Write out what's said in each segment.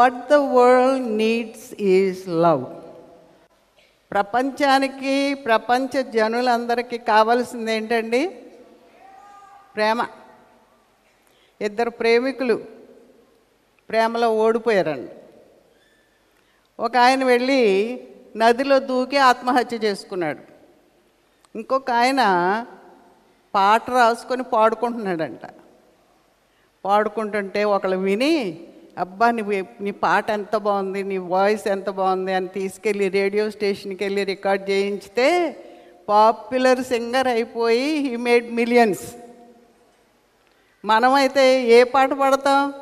What the world needs is love ప్రపంచానికి ప్రపంచ జనులందరికీ కావాల్సింది ఏంటండి? ప్రేమ. ఇద్దరు ప్రేమికులు ప్రేమలో ఓడిపోయారండి. ఒక ఆయన వెళ్ళి నదిలో దూకి ఆత్మహత్య చేసుకున్నాడు. ఇంకొక ఆయన పాట రాసుకొని పాడుకుంటున్నాడంట. పాడుకుంటుంటే ఒకళ్ళు విని అబ్బా నీ నీ పాట ఎంత బాగుంది నీ వాయిస్ ఎంత బాగుంది అని తీసుకెళ్ళి రేడియో స్టేషన్కి వెళ్ళి రికార్డ్ చేయించితే పాపులర్ సింగర్ అయిపోయి హీ మేడ్ మిలియన్స్. మనమైతే ఏ పాట పాడతాం?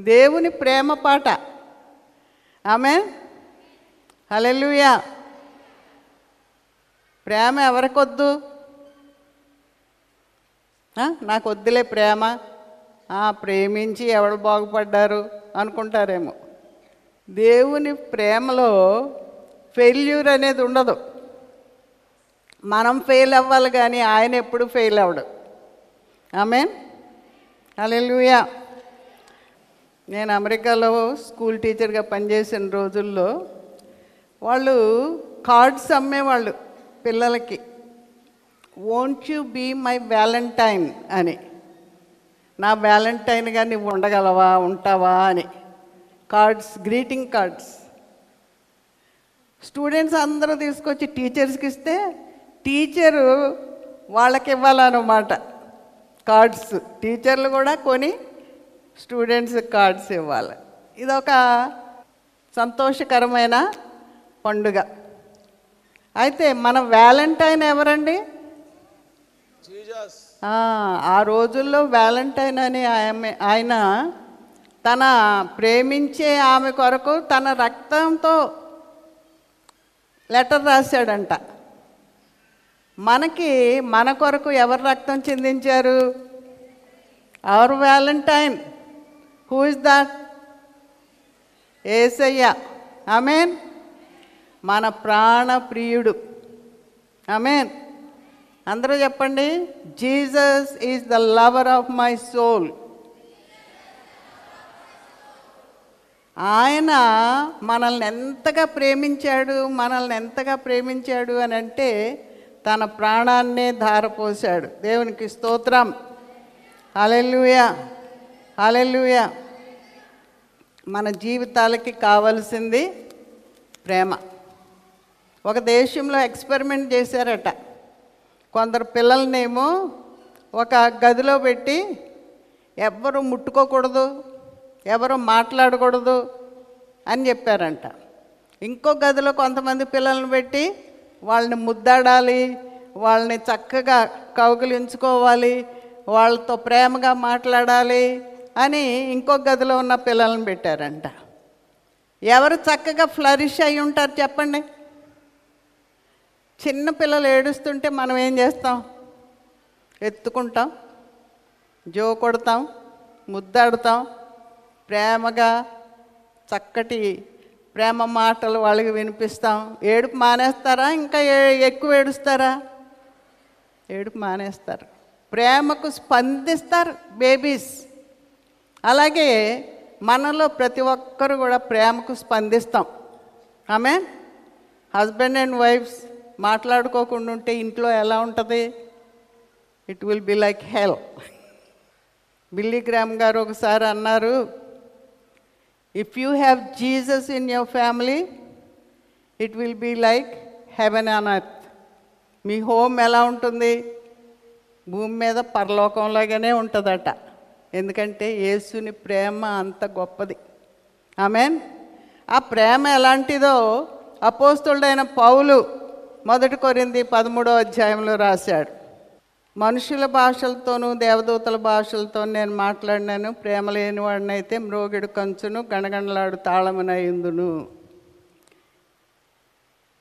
దేవుని ప్రేమ పాట. ఆమె హలెలుయా ప్రేమ ఎవరికొద్దు? నాకు వద్దులే ప్రేమ. ప్రేమించి ఎవరు బాగుపడ్డారు అనుకుంటారేమో. దేవుని ప్రేమలో ఫెయిల్యూర్ అనేది ఉండదు. మనం ఫెయిల్ అవ్వాలి కానీ ఆయన ఎప్పుడు ఫెయిల్ అవ్వడు. ఆమె అలెలుయా నేను అమెరికాలో స్కూల్ టీచర్గా పనిచేసిన రోజుల్లో వాళ్ళు కార్డ్స్ అమ్మేవాళ్ళు పిల్లలకి. Won't you be my valentine అని. నా వ్యాలంటైన్గా నువ్వు ఉండగలవా ఉంటావా అని. కార్డ్స్ గ్రీటింగ్ కార్డ్స్ స్టూడెంట్స్ అందరూ తీసుకొచ్చి టీచర్స్కి ఇస్తే టీచరు వాళ్ళకి ఇవ్వాలన్నమాట. కార్డ్స్ టీచర్లు కూడా కొని స్టూడెంట్స్ కార్డ్స్ ఇవ్వాలి. ఇదొక సంతోషకరమైన పండుగ. అయితే మన వ్యాలంటైన్ ఎవరండి? ఆ, రోజుల్లో వ్యాలంటైన్ అనే ఆమె ఆయన తన ప్రేమించే ఆమె కొరకు తన రక్తంతో లెటర్ రాశాడంట. మనకి మన కొరకు ఎవరు రక్తం చెందించారు? Our valentine who is that Yesayya. Amen మన ప్రాణ ప్రియుడు. ఆమెన్ అందరూ చెప్పండి Jesus is the lover of my soul ఆయన మనల్ని ఎంతగా ప్రేమించాడు మనల్ని ఎంతగా ప్రేమించాడు అని అంటే తన ప్రాణాన్నే ధారపోశాడు. దేవునికి స్తోత్రం. అలెలుయా అలెలుయా మన జీవితాలకి కావలసింది ప్రేమ. ఒక దేశంలో ఎక్స్పెరిమెంట్ చేశారట. కొందరు పిల్లలనేమో ఒక గదిలో పెట్టి ఎవ్వరు ముట్టుకోకూడదు ఎవరు మాట్లాడకూడదు అని చెప్పారంట. ఇంకో గదిలో కొంతమంది పిల్లల్ని పెట్టి వాళ్ళని ముద్దాడాలి వాళ్ళని చక్కగా కౌగిలించుకోవాలి వాళ్ళతో ప్రేమగా మాట్లాడాలి అని ఇంకో గదిలో ఉన్న పిల్లల్ని పెట్టారంట. ఎవరు చక్కగా ఫ్లరిష్ అయి ఉంటారు చెప్పండి. చిన్న పిల్లలు ఏడుస్తుంటే మనం ఏం చేస్తాం? ఎత్తుకుంటాం జో కొడతాం ముద్దాడుతాం. ప్రేమగా చక్కటి ప్రేమ మాటలు వాళ్ళకి వినిపిస్తాం. ఏడుపు మానేస్తారా? ఇంకా ఎక్కువ ఏడుస్తారా? ఏడుపు మానేస్తారు. ప్రేమకు స్పందిస్తారు బేబీస్. అలాగే మనలో ప్రతి ఒక్కరు కూడా ప్రేమకు స్పందిస్తాం. ఆమె హస్బెండ్ అండ్ వైఫ్స్. మాట్లాడుకోకుండా ఉంటే ఇంట్లో ఎలా ఉంటుంది? It will be like hell Billy Graham garu ఒకసారి అన్నారు if you have Jesus in your family it will be like heaven on earth me home ఎలా ఉంటుంది? భూమి మీద పరలోకంలాగానే ఉంటుందట. ఎందుకంటే యేసుని ప్రేమ అంత గొప్పది. ఆమెన్ ఆ ప్రేమ ఎలాంటిదో అపోస్తుడైన పౌలు మొదటి కొరింది పదమూడో అధ్యాయంలో రాశాడు. మనుషుల భాషలతోనూ దేవదూతల భాషలతో నేను మాట్లాడినాను. ప్రేమ లేని వాడినైతే మ్రోగిడు కంచును గణగణలాడు తాళమునయుందును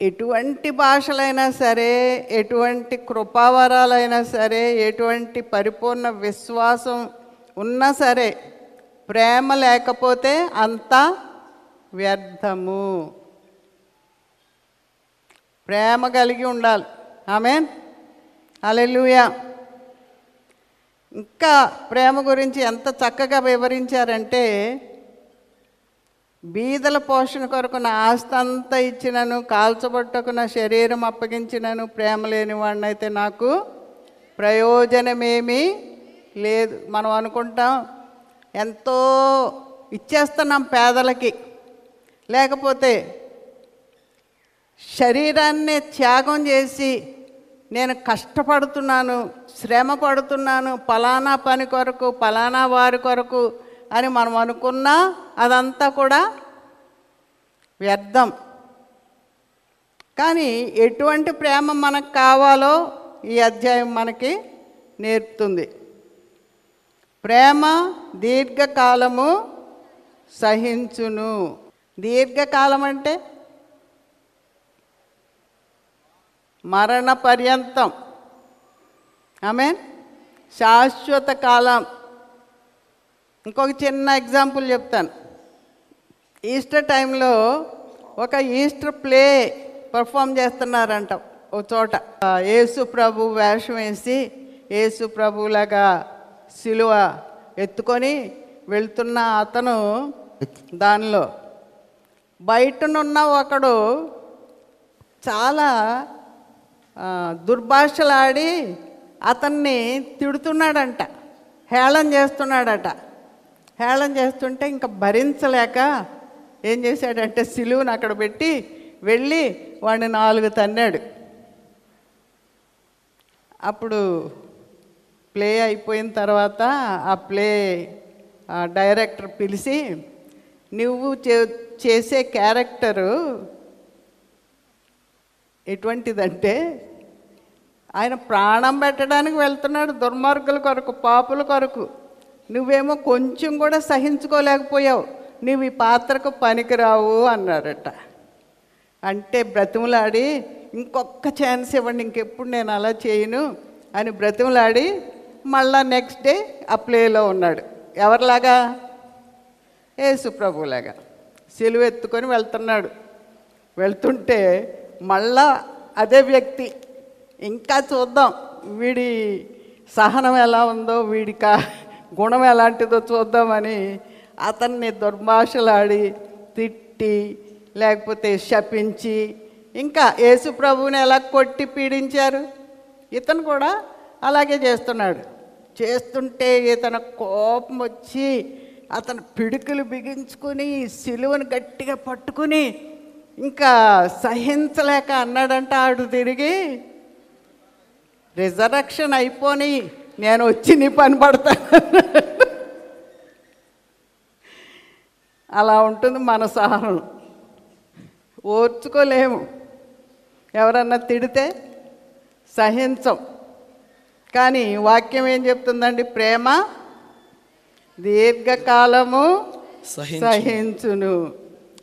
ఎటువంటి భాషలైనా సరే ఎటువంటి కృపావరాలైనా సరే ఎటువంటి పరిపూర్ణ విశ్వాసం ఉన్నా సరే ప్రేమ లేకపోతే అంతా వ్యర్థము. ప్రేమ కలిగి ఉండాలి. ఆమెన్. అలెలుయా ఇంకా ప్రేమ గురించి ఎంత చక్కగా వివరించారంటే బీదల పోషణ కొరకు నా ఆస్తి అంతా ఇచ్చినను కాల్చబట్టకు నా శరీరం అప్పగించినను ప్రేమ లేని వాడినైతే నాకు ప్రయోజనమేమీ లేదు. మనం అనుకుంటాం ఎంతో ఇచ్చేస్తున్నాం పేదలకి. లేకపోతే శరీరాన్ని త్యాగం చేసి నేను కష్టపడుతున్నాను శ్రమ పడుతున్నాను పలానా పని కొరకు పలానా వారి కొరకు అని మనం అనుకున్నా అదంతా కూడా వ్యర్థం. కానీ ఎటువంటి ప్రేమ మనకు కావాలో ఈ అధ్యాయం మనకి నేర్పుతుంది. ప్రేమ దీర్ఘకాలము సహించును. దీర్ఘకాలం అంటే మరణ పర్యంతం ఆమె శాశ్వత కాలం. ఇంకొక చిన్న ఎగ్జాంపుల్ చెప్తాను. ఈస్టర్ టైంలో ఒక ఈస్టర్ ప్లే పర్ఫామ్ చేస్తున్నారంట ఒక చోట. యేసు ప్రభు వేషం వేసి యేసు ప్రభులాగా సిలువ ఎత్తుకొని వెళ్తున్న అతను దానిలో. బయటనున్న ఒకడు చాలా దుర్భాషలాడి అతన్ని తిడుతున్నాడంట. హేళన చేస్తున్నాడట. హేళన చేస్తుంటే ఇంకా భరించలేక ఏం చేశాడంటే సిలువుని అక్కడ పెట్టి వెళ్ళి వాడిని నాలుగు తన్నాడు. అప్పుడు ప్లే అయిపోయిన తర్వాత ఆ ప్లే ఆ డైరెక్టర్ పిలిచి నువ్వు చే చేసే క్యారెక్టరు ఎటువంటిదంటే ఆయన ప్రాణం పెట్టడానికి వెళ్తున్నాడు దుర్మార్గుల కొరకు పాపుల కొరకు. నువ్వేమో కొంచెం కూడా సహించుకోలేకపోయావు. నువ్వు ఈ పాత్రకు పనికిరావు అన్నాడట అంటే బ్రతిమలాడి ఇంకొక ఛాన్స్ ఇవ్వండి ఇంకెప్పుడు నేను అలా చేయను అని బ్రతిమలాడి మళ్ళా నెక్స్ట్ డే ఆ ప్లేలో ఉన్నాడు. ఎవరిలాగా? యేసు ప్రభులాగా సిలువ ఎత్తుకొని వెళ్తున్నాడు. వెళ్తుంటే మళ్ళా అదే వ్యక్తి. ఇంకా చూద్దాం వీడి సహనం ఎలా ఉందో వీడి కా గుణం ఎలాంటిదో చూద్దామని అతన్ని దుర్భాషలాడి తిట్టి లేకపోతే శపించి ఇంకా యేసు ప్రభువుని ఎలా కొట్టి పీడించారు? ఇతను కూడా అలాగే చేస్తున్నాడు. చేస్తుంటే ఇతను కోపం వచ్చి అతను పిడుకులు బిగించుకుని సిలువను గట్టిగా పట్టుకుని ఇంకా సహించలేక అన్నాడంట ఆడు తిరిగి రిజరక్షన్ అయిపోని నేను వచ్చి నీ పని పడతాను అలా ఉంటుంది మన సహనం ఓర్చుకోలేము. ఎవరన్నా తిడితే సహించం. కానీ వాక్యం ఏం చెప్తుందండి? ప్రేమ దీర్ఘకాలము సహించు. సహించును.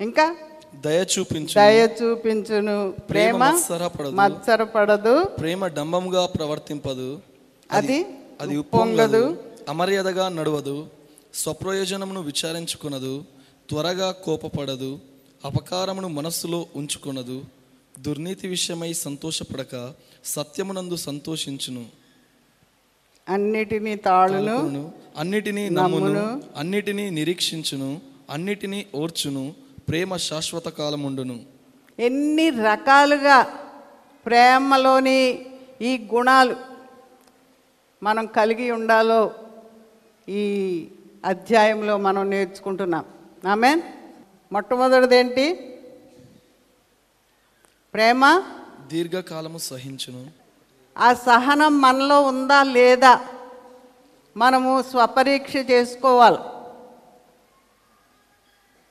ఇంకా? దయ చూపించు దయ చూపించును ప్రేమ మత్సరపడదు. మత్సరపడదు. ప్రేమ డంబముగా ప్రవర్తింపదు. అది అది ఉప్పొంగదు. అమర్యాదగా నడవదు. స్వప్రయోజనమును విచారించుకునదు. త్వరగా కోపపడదు. అపకారమును మనస్సులో ఉంచుకొనదు. దుర్నీతి విషయమై సంతోషపడక సత్యమునందు సంతోషించును. అన్నిటినీ తాళును అన్నిటినీ నమ్మును. అన్నిటినీ నిరీక్షించును అన్నిటినీ ఓర్చును ప్రేమ శాశ్వత కాలముండును. ఎన్ని రకాలుగా ప్రేమలోని ఈ గుణాలు మనం కలిగి ఉండాలో ఈ అధ్యాయంలో మనం నేర్చుకుంటున్నాం. ఆమె మొట్టమొదటిది ఏంటి ప్రేమ? దీర్ఘకాలము సహించును. ఆ సహనం మనలో ఉందా లేదా మనము స్వపరీక్ష చేసుకోవాలి.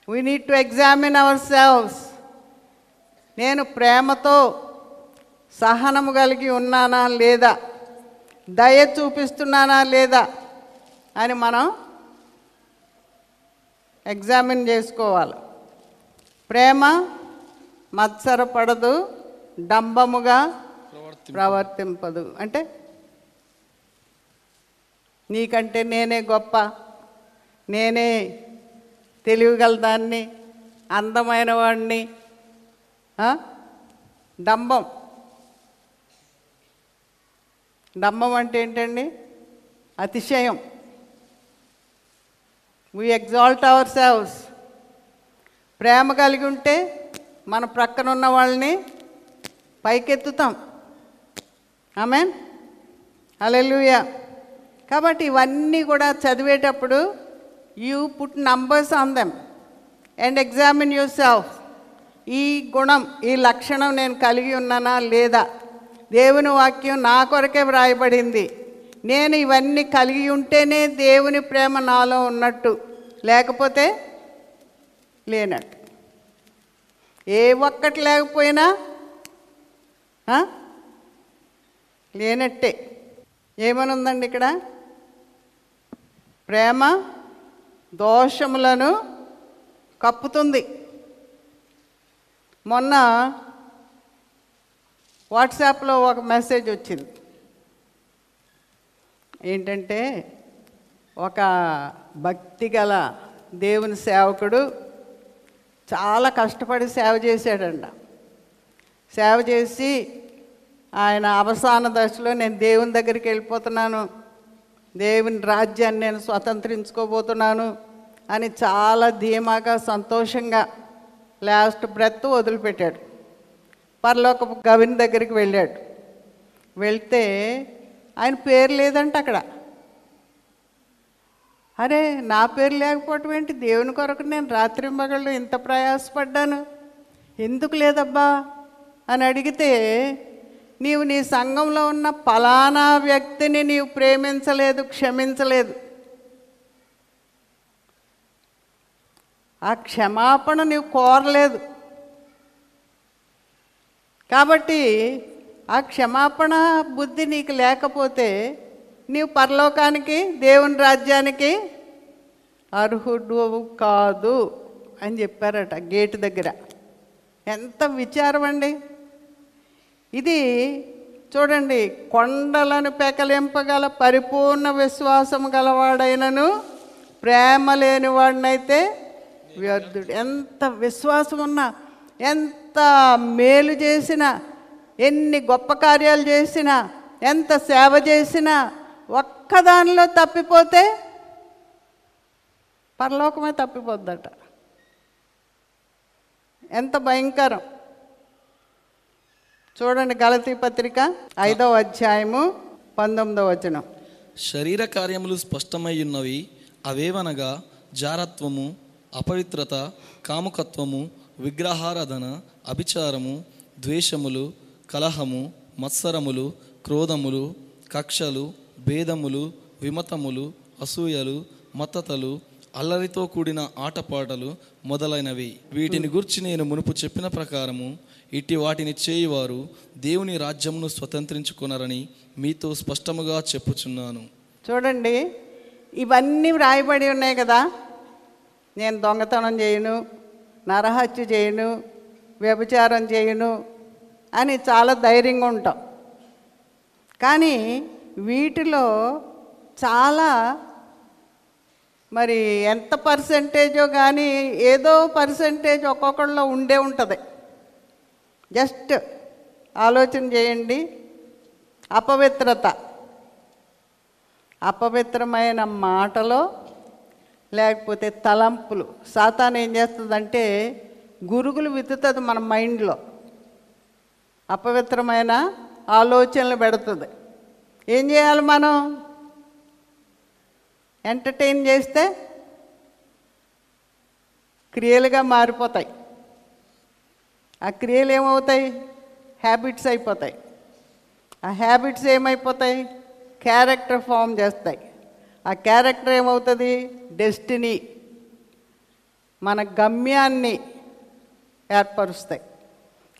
We need to examine ourselves నేను ప్రేమతో సహనము కలిగి ఉన్నానా లేదా? దయ చూపిస్తున్నానా లేదా? అని మనం ఎగ్జామిన్ చేసుకోవాలి. ప్రేమ మత్సరపడదు డంబముగా ప్రవర్తి ప్రవర్తింపదు. అంటే నీకంటే నేనే గొప్ప నేనే తెలివిగల దాన్ని అందమైన వాడిని ఆ? డంబం డంబం అంటే ఏంటండి అతిశయం వీ ఎగ్జాల్ట్ అవర్ సెల్వ్స్ ప్రేమ కలిగి ఉంటే మన ప్రక్కన ఉన్న వాళ్ళని పైకెత్తుతాం ఆమెన్ అలెలుయా కాబట్టి ఇవన్నీ కూడా చదివేటప్పుడు you put numbers on them and examine yourself ఈ గుణం ఈ లక్షణం నేను కలిగి ఉన్నానా లేదా? దేవుని వాక్యం నా కొరకే వ్రాయబడింది. నేను ఇవన్నీ కలిగి ఉంటేనే దేవుని ప్రేమ నాలో ఉన్నట్టు లేకపోతే లేనట్టు. ఏ ఒక్కటి లేకపోయినా లేనట్టే. ఏమనుందండి ఇక్కడ? ప్రేమ దోషములను కప్పుతుంది. మొన్న వాట్సాప్లో ఒక మెసేజ్ వచ్చింది. ఏంటంటే ఒక భక్తి గల దేవుని సేవకుడు చాలా కష్టపడి సేవ చేశాడంట. సేవ చేసి ఆయన అవసాన దశలో నేను దేవుని దగ్గరికి వెళ్ళిపోతున్నాను. దేవుని రాజ్యాన్ని నేను స్వతంత్రించుకోబోతున్నాను అని చాలా ధీమాగా సంతోషంగా లాస్ట్ బ్రెత్ వదిలిపెట్టాడు. పరలోక గవిని దగ్గరికి వెళ్ళాడు. వెళ్తే ఆయన పేరు లేదంట అక్కడ. అరే నా పేరు లేకపోవటం ఏంటి? దేవుని కొరకు నేను రాత్రి మగళ్ళు ఇంత ప్రయాసపడ్డాను. ఎందుకు లేదబ్బా? అని అడిగితే నీవు నీ సంఘంలో ఉన్న ఫలానా వ్యక్తిని నీవు ప్రేమించలేదు క్షమించలేదు. ఆ క్షమాపణ నీవు కోరలేదు. కాబట్టి ఆ క్షమాపణ బుద్ధి నీకు లేకపోతే నీవు పరలోకానికి దేవుని రాజ్యానికి అర్హుడు కాదు అని చెప్పారట గేటు దగ్గర. ఎంత విచారం అండి ఇది చూడండి కొండలను పెకలింపగల పరిపూర్ణ విశ్వాసం గలవాడైనను ప్రేమ లేనివాడినైతే వ్యర్థుడు. ఎంత విశ్వాసం ఉన్నా ఎంత మేలు చేసినా ఎన్ని గొప్ప కార్యాలు చేసినా ఎంత సేవ చేసినా ఒక్కదానిలో తప్పిపోతే పరలోకమే తప్పిపోద్దట. ఎంత భయంకరం. చూడండి గలతీ పత్రిక ఐదవ అధ్యాయము పంతొమ్మిదవ వచనం. శరీర కార్యములు స్పష్టమై ఉన్నవి అవేవనగా జారత్వము అపవిత్రత కాముకత్వము విగ్రహారాధన అభిచారము ద్వేషములు కలహము మత్సరములు క్రోధములు కక్షలు భేదములు విమతములు అసూయలు మత్తతలు అల్లరితో కూడిన ఆటపాటలు మొదలైనవి. వీటిని గురించి నేను మునుపు చెప్పిన ప్రకారము ఇట్టి వాటిని చేయువారు దేవుని రాజ్యమును స్వతంత్రించుకున్నారని మీతో స్పష్టముగా చెప్పుచున్నాను. చూడండి ఇవన్నీ వ్రాయబడి ఉన్నాయి కదా. నేను దొంగతనం చేయను నరహత్య చేయను వ్యభిచారం చేయను అని చాలా ధైర్యంగా ఉంటాం. కానీ వీటిలో చాలా మరి ఎంత పర్సంటేజో కానీ ఏదో పర్సంటేజ్ ఒక్కొక్కళ్ళలో ఉండే ఉంటుంది. జస్ట్ ఆలోచన చేయండి. అపవిత్రత. అపవిత్రమైన మాటలో లేకపోతే తలంపులు. సాతాన్ ఏం చేస్తుందంటే గురుగులు విత్తుతుంది మన మైండ్లో. అపవిత్రమైన ఆలోచనలు పెడుతుంది. ఏం చేయాలి మనం? ఎంటర్టైన్ చేస్తే క్రియలుగా మారిపోతాయి. ఆ క్రియలు ఏమవుతాయి? హ్యాబిట్స్ అయిపోతాయి. ఆ హ్యాబిట్స్ ఏమైపోతాయి? క్యారెక్టర్ ఫామ్ చేస్తాయి. ఆ క్యారెక్టర్ ఏమవుతుంది? డెస్టినీ. మన గమ్యాన్ని ఏర్పరుస్తాయి.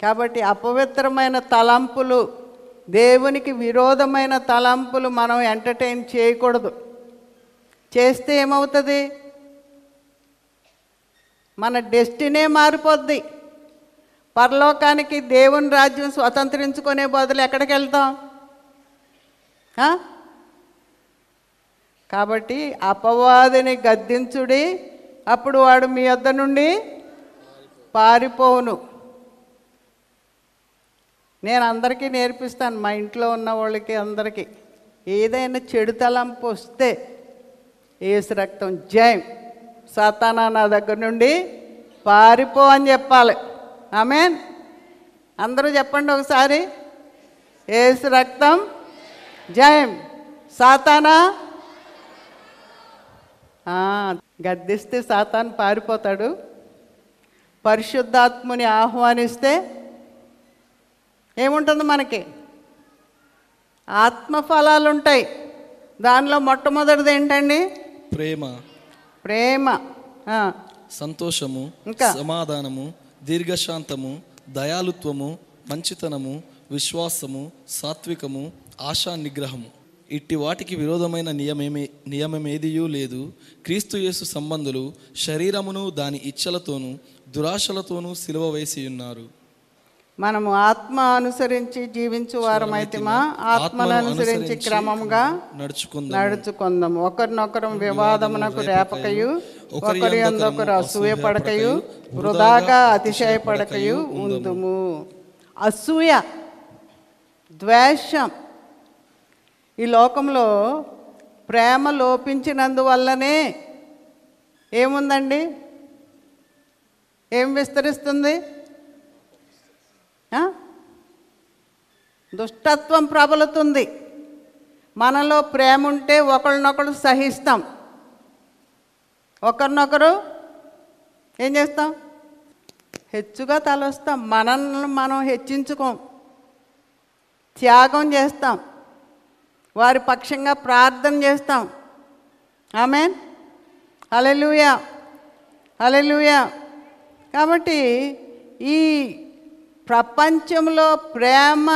కాబట్టి అపవిత్రమైన తలంపులు దేవునికి విరోధమైన తలంపులు మనం ఎంటర్టైన్ చేయకూడదు. చేస్తే ఏమవుతుంది? మన డెస్టినే మారిపోద్ది. పరలోకానికి దేవుని రాజ్యం స్వతంత్రించుకునే బదులు ఎక్కడికి వెళ్తాం? కాబట్టి అపవాదిని గద్దించుడి అప్పుడు వాడు మీ వద్ద నుండి పారిపోవును. నేను అందరికీ నేర్పిస్తాను మా ఇంట్లో ఉన్న వాళ్ళకి అందరికీ. ఏదైనా చెడు తలంపు వస్తే ఏసు రక్తం. జయం సాతానా నా దగ్గర నుండి పారిపో అని చెప్పాలి. ఆమెన్. అందరూ చెప్పండి ఒకసారి. ఏసు రక్తం. జయం సాతానా. గద్దిస్తే సాతాన్ పారిపోతాడు. పరిశుద్ధాత్ముని ఆహ్వానిస్తే ఏముంటుంది మనకి? ఆత్మఫలాలు ఉంటాయి దానిలో మొట్టమొదటిది ఏంటండి? ప్రేమ ప్రేమ సంతోషము ఇంకా? సమాధానము దీర్ఘశాంతము దయాలుత్వము మంచితనము విశ్వాసము సాత్వికము ఆశా నిగ్రహము ఇట్టి వాటికి విరోధమైన నియమేమే నియమమేదియూ లేదు. క్రీస్తు యేసు సంబంధులు శరీరమును దాని ఇచ్చలతోనూ దురాశలతోనూ సిలువ వేసి ఉన్నారు మనము ఆత్మ అనుసరించి జీవించు వారమైతిమా ఆత్మను అనుసరించి క్రమంగా నడుచుకుందాం నడుచుకుందాము. ఒకరినొకరం వివాదమునకు రేపకయు ఒకరి అందొకరు అసూయపడకయు వృధాగా అతిశయపడకయు ఉందుము. అసూయ ద్వేషం ఈ లోకంలో ప్రేమ లోపించినందువల్లనే ఏముందండి? ఏం విస్తరిస్తుంది? దుష్టత్వం ప్రబలుతుంది. మనలో ప్రేమ ఉంటే ఒకరినొకరు సహిస్తాం. ఒకరినొకరు ఏం చేస్తాం? హెచ్చుగా తలొస్తాం. మనల్ని మనం హెచ్చించుకోం. త్యాగం చేస్తాం. వారి పక్షంగా ప్రార్థన చేస్తాం. ఆమెన్. అలెలుయా అలెలుయా కాబట్టి ఈ ప్రపంచంలో ప్రేమ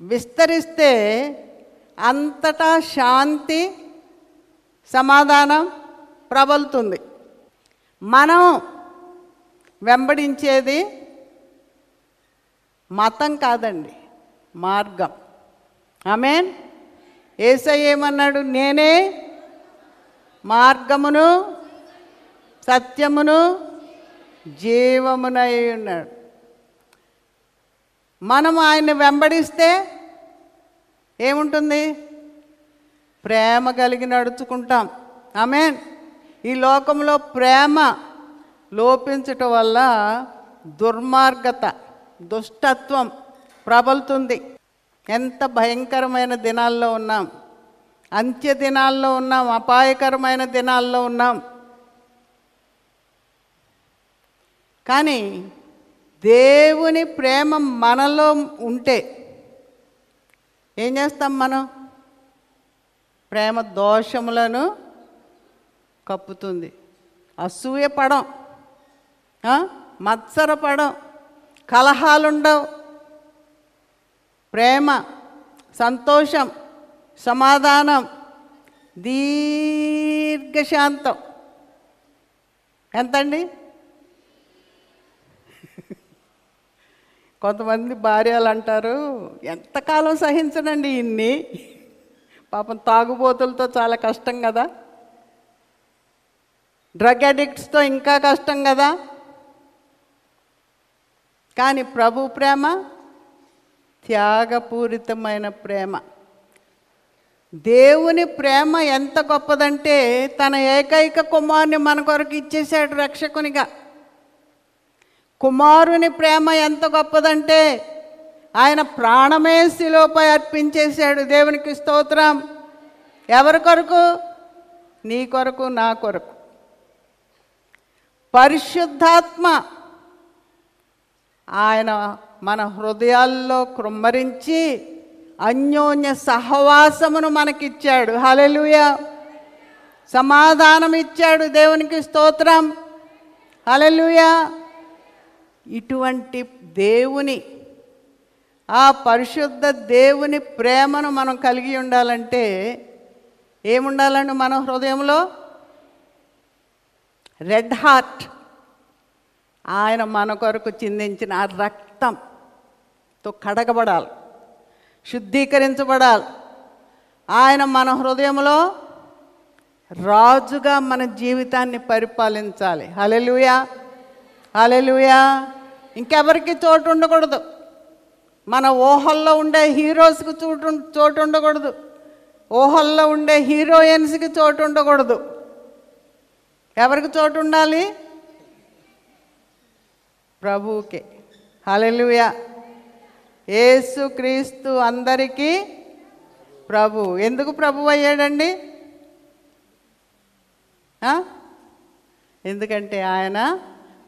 విస్తరిస్తే అంతటా శాంతి సమాధానం ప్రబలుతుంది. మనం వెంబడించేది మతం కాదండి మార్గం. ఆమెన్? ఏసై ఏమన్నాడు? నేనే మార్గమును సత్యమును జీవమునై ఉన్నాడు. మనం ఆయన్ని వెంబడిస్తే ఏముంటుంది? ప్రేమ కలిగి నడుచుకుంటాం. ఆమెన్. ఈ లోకంలో ప్రేమ లోపించటం వల్ల దుర్మార్గత దుష్టత్వం ప్రబలుతుంది. ఎంత భయంకరమైన దినాల్లో ఉన్నాం. అంత్య దినాల్లో ఉన్నాం. అపాయకరమైన దినాల్లో ఉన్నాం. కానీ దేవుని ప్రేమ మనలో ఉంటే ఏం చేస్తాం మనం? ప్రేమ దోషములను కప్పుతుంది. అసూయ పడం మత్సర పడం కలహాలుండవు. ప్రేమ సంతోషం సమాధానం దీర్ఘశాంతం. ఎంతండి? కొంతమంది భార్యలు అంటారు ఎంతకాలం సహించనండి ఇన్ని? పాపం తాగుబోతులతో చాలా కష్టం కదా. డ్రగ్ అడిక్ట్స్తో ఇంకా కష్టం కదా. కానీ ప్రభు ప్రేమ త్యాగపూరితమైన ప్రేమ. దేవుని ప్రేమ ఎంత గొప్పదంటే తన ఏకైక కుమారుని మన కొరకు ఇచ్చేశాడు రక్షకునిగా. కుమారుని ప్రేమ ఎంత గొప్పదంటే ఆయన ప్రాణమే శిలోపై అర్పించేశాడు దేవునికి స్తోత్రం. ఎవరి కొరకు? నీ కొరకు నా కొరకు. పరిశుద్ధాత్మ ఆయన మన హృదయాల్లో కృమ్మరించి అన్యోన్య సహవాసమును మనకిచ్చాడు. హలెలుయ సమాధానం ఇచ్చాడు దేవునికి స్తోత్రం. హలెలుయా ఇటువంటి దేవుని ఆ పరిశుద్ధ దేవుని ప్రేమను మనం కలిగి ఉండాలంటే ఏముండాలండి మన హృదయంలో? Red heart. ఆయన మన కొరకు చిందించిన ఆ రక్తంతో కడగబడాలి శుద్ధీకరించబడాలి. ఆయన మన హృదయంలో రాజుగా మన జీవితాన్ని పరిపాలించాలి. హలెలుయా హలెలుయా ఇంకెవరికి చోటు ఉండకూడదు. మన ఊహల్లో ఉండే హీరోస్కి చోటు చోటు ఉండకూడదు. ఊహల్లో ఉండే హీరోయిన్స్కి చోటు ఉండకూడదు. ఎవరికి చోటు ఉండాలి? ప్రభువుకే. హలెలుయ యేసు క్రీస్తు అందరికీ ప్రభు. ఎందుకు ప్రభు అయ్యాడండి? ఎందుకంటే ఆయన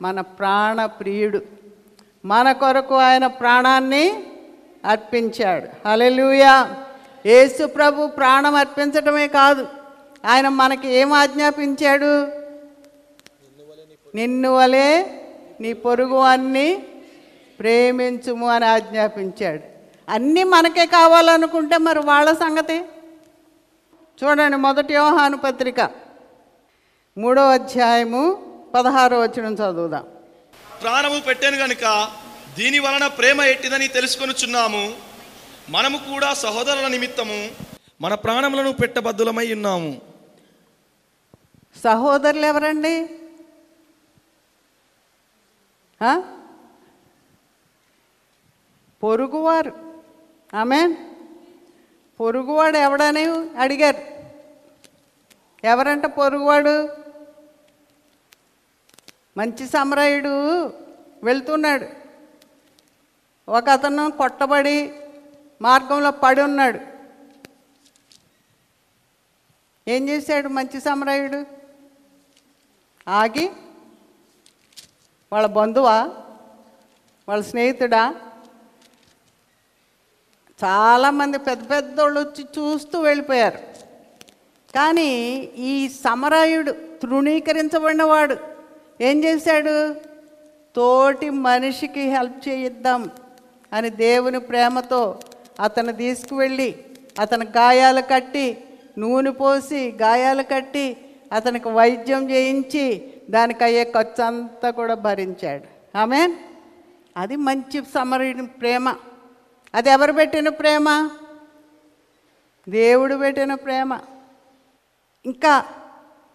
మన ప్రాణ ప్రియుడు. మన కొరకు ఆయన ప్రాణాన్ని అర్పించాడు. హల్లెలూయా. యేసు ప్రభు ప్రాణం అర్పించడమే కాదు. ఆయన మనకి ఏం ఆజ్ఞాపించాడు? నిన్ను వలే నీ పొరుగు అన్ని ప్రేమించుము అని ఆజ్ఞాపించాడు. అన్నీ మనకే కావాలనుకుంటే మరి వాళ్ళ సంగతి? చూడండి మొదటి వ్యవహాను పత్రిక. మూడో అధ్యాయము పదహారో వచ్చిన చదువుదాం. ప్రాణము పెట్టాను గనుక దీని వలన ప్రేమ ఎట్టిదని తెలుసుకొనుచున్నాము. మనము కూడా సహోదరుల నిమిత్తము మన ప్రాణములను పెట్టబద్దులమై ఉన్నాము. సహోదరులు ఎవరండి? పొరుగువారు. ఆమెన్. పొరుగువాడు ఎవడని అడిగారు? ఎవరంట పొరుగువాడు? మంచి సమరయుడు వెళ్తున్నాడు. ఒక అతను కొట్టబడి మార్గంలో పడి ఉన్నాడు. ఏం చేశాడు మంచి సమరయుడు? ఆగి వాళ్ళ బంధువా వాళ్ళ స్నేహితుడా? చాలామంది పెద్ద పెద్దోళ్ళు వచ్చి చూస్తూ వెళ్ళిపోయారు. కానీ ఈ సమరాయుడు తృణీకరించబడినవాడు ఏం చేశాడు? తోటి మనిషికి హెల్ప్ చేయిద్దాం అని దేవుని ప్రేమతో అతను తీసుకువెళ్ళి అతని గాయాలు కట్టి నూనె పోసి గాయాలు కట్టి అతనికి వైద్యం చేయించి దానికి అయ్యే ఖర్చు అంతా కూడా భరించాడు. ఆమె అది మంచి సమరుని ప్రేమ. అది ఎవరు పెట్టిన ప్రేమ? దేవుడు పెట్టిన ప్రేమ. ఇంకా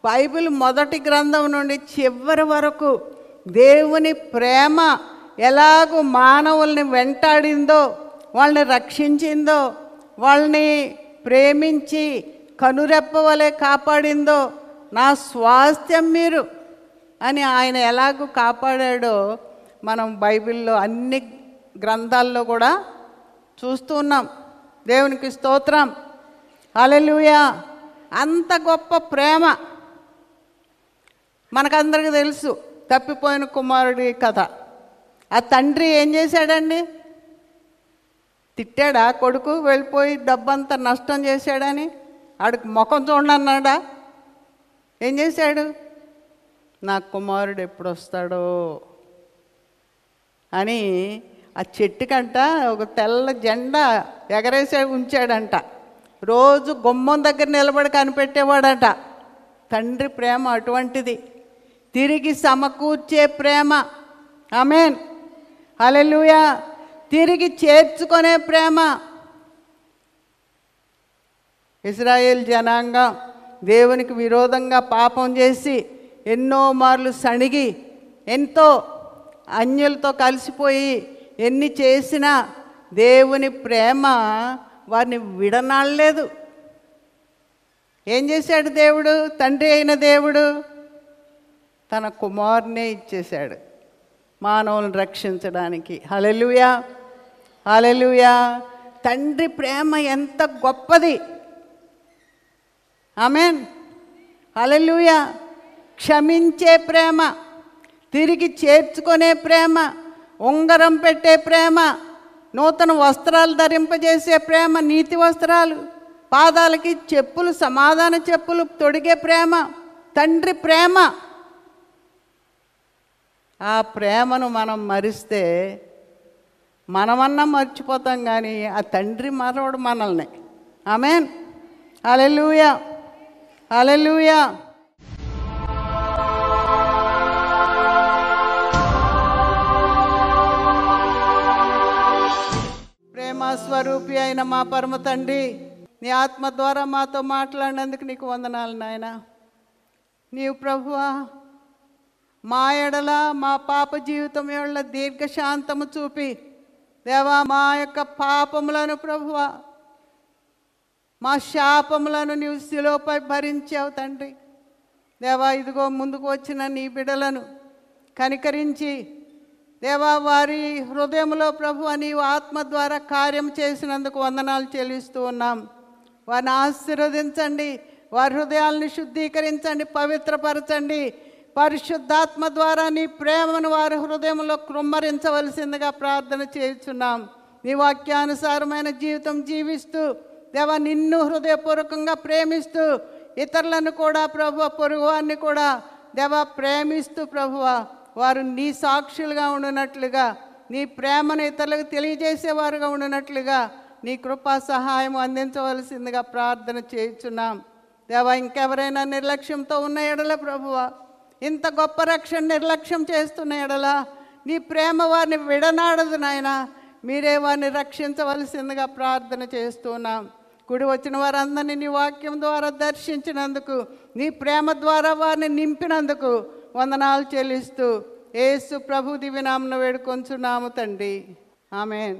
బైబిల్ మొదటి గ్రంథం నుండి చివరి వరకు దేవుని ప్రేమ ఎలాగూ మానవుల్ని వెంటాడిందో వాళ్ళని రక్షించిందో వాళ్ళని ప్రేమించి కనురెప్ప వలె కాపాడిందో నా స్వాస్థ్యం మీరు అని ఆయన ఎలాగూ కాపాడాడో మనం బైబిల్లో అన్ని గ్రంథాల్లో కూడా చూస్తూ ఉన్నాం. దేవునికి స్తోత్రం. అలెలుయా అంత గొప్ప ప్రేమ. మనకందరికీ తెలుసు తప్పిపోయిన కుమారుడి కథ. ఆ తండ్రి ఏం చేశాడండి? తిట్టాడా? కొడుకు వెళ్ళిపోయి డబ్బంతా నష్టం చేశాడని? ఆడికి ముఖం చూడన్నాడా ఏం చేశాడు? నా కుమారుడు ఎప్పుడు వస్తాడో అని ఆ చెట్టుకంట ఒక తెల్ల జెండా ఎగరేసే ఉంచాడంట. రోజు గుమ్మం దగ్గర నిలబడి కనిపెట్టేవాడట. తండ్రి ప్రేమ అటువంటిది. తిరిగి సమకూర్చే ప్రేమ. ఆమెన్. హల్లెలూయా. తిరిగి చేర్చుకునే ప్రేమ. ఇజ్రాయేల్ జనాంగం దేవునికి విరోధంగా పాపం చేసి ఎన్నో మార్లు సణిగి ఎంతో అన్యులతో కలిసిపోయి ఎన్ని చేసినా దేవుని ప్రేమ వారిని విడనాడలేదు. ఏం చేశాడు దేవుడు? తండ్రి అయిన దేవుడు తన కుమారునే ఇచ్చేశాడు మానవులను రక్షించడానికి. హలెలుయా హలెలుయా తండ్రి ప్రేమ ఎంత గొప్పది. ఆమెన్. హలెలుయా క్షమించే ప్రేమ తిరిగి చేర్చుకునే ప్రేమ ఉంగరం పెట్టే ప్రేమ నూతన వస్త్రాలు ధరింపజేసే ప్రేమ నీతి వస్త్రాలు పాదాలకి చెప్పులు సమాధాన చెప్పులు తొడిగే ప్రేమ తండ్రి ప్రేమ. ఆ ప్రేమను మనం మరిస్తే మనమన్నా మర్చిపోతాం కానీ ఆ తండ్రి మరవడు మనల్ని. ఆమెన్. అలెలుయా అలెలుయా ప్రేమ స్వరూపి అయిన మా పరమ తండ్రి నీ ఆత్మ ద్వారా మాతో మాట్లాడినందుకు నీకు వందనాలు నాయన. నీవు ప్రభువా మా ఎడల మా పాప జీవితం ఎడల దీర్ఘశాంతము చూపి దేవా మా యొక్క పాపములను ప్రభువ మా శాపములను నీవు శిలోపై భరించావు తండ్రి. దేవా ఇదిగో ముందుకు వచ్చిన నీ బిడలను కనికరించి దేవా వారి హృదయంలో ప్రభు నీవు ఆత్మ ద్వారా కార్యం చేసినందుకు వందనాలు చెల్లిస్తూ ఉన్నాం. వారిని ఆశీర్వదించండి వారి హృదయాలను శుద్ధీకరించండి పవిత్రపరచండి పరిశుద్ధాత్మ ద్వారా నీ ప్రేమను వారి హృదయంలో కృమ్మరించవలసిందిగా ప్రార్థన చేయుచున్నాం. నీ వాక్యానుసారమైన జీవితం జీవిస్తూ దేవా నిన్ను హృదయపూర్వకంగా ప్రేమిస్తూ ఇతరులను కూడా ప్రభు పొరుగువారిని కూడా దేవా ప్రేమిస్తూ ప్రభువ వారు నీ సాక్షులుగా ఉండినట్లుగా నీ ప్రేమను ఇతరులకు తెలియజేసేవారుగా ఉండినట్లుగా నీ కృపా సహాయం అందించవలసిందిగా ప్రార్థన చేయుచున్నాం. దేవా ఇంకెవరైనా నిర్లక్ష్యంతో ఉన్న ఎడల ప్రభువ ఇంత గొప్ప రక్షణ నిర్లక్ష్యం చేస్తున్న ఎడలా నీ ప్రేమ వారిని విడనాడదు నాయన. మీరే వారిని రక్షించవలసిందిగా ప్రార్థన చేస్తున్నాం. కుడి వచ్చిన వారందరినీ నీ వాక్యం ద్వారా దర్శించినందుకు నీ ప్రేమ ద్వారా వారిని నింపినందుకు వందనాలు చెల్లిస్తూ ఏసు ప్రభు దివినామను వేడుకొంచున్నాము తండ్రి. ఆమెన్.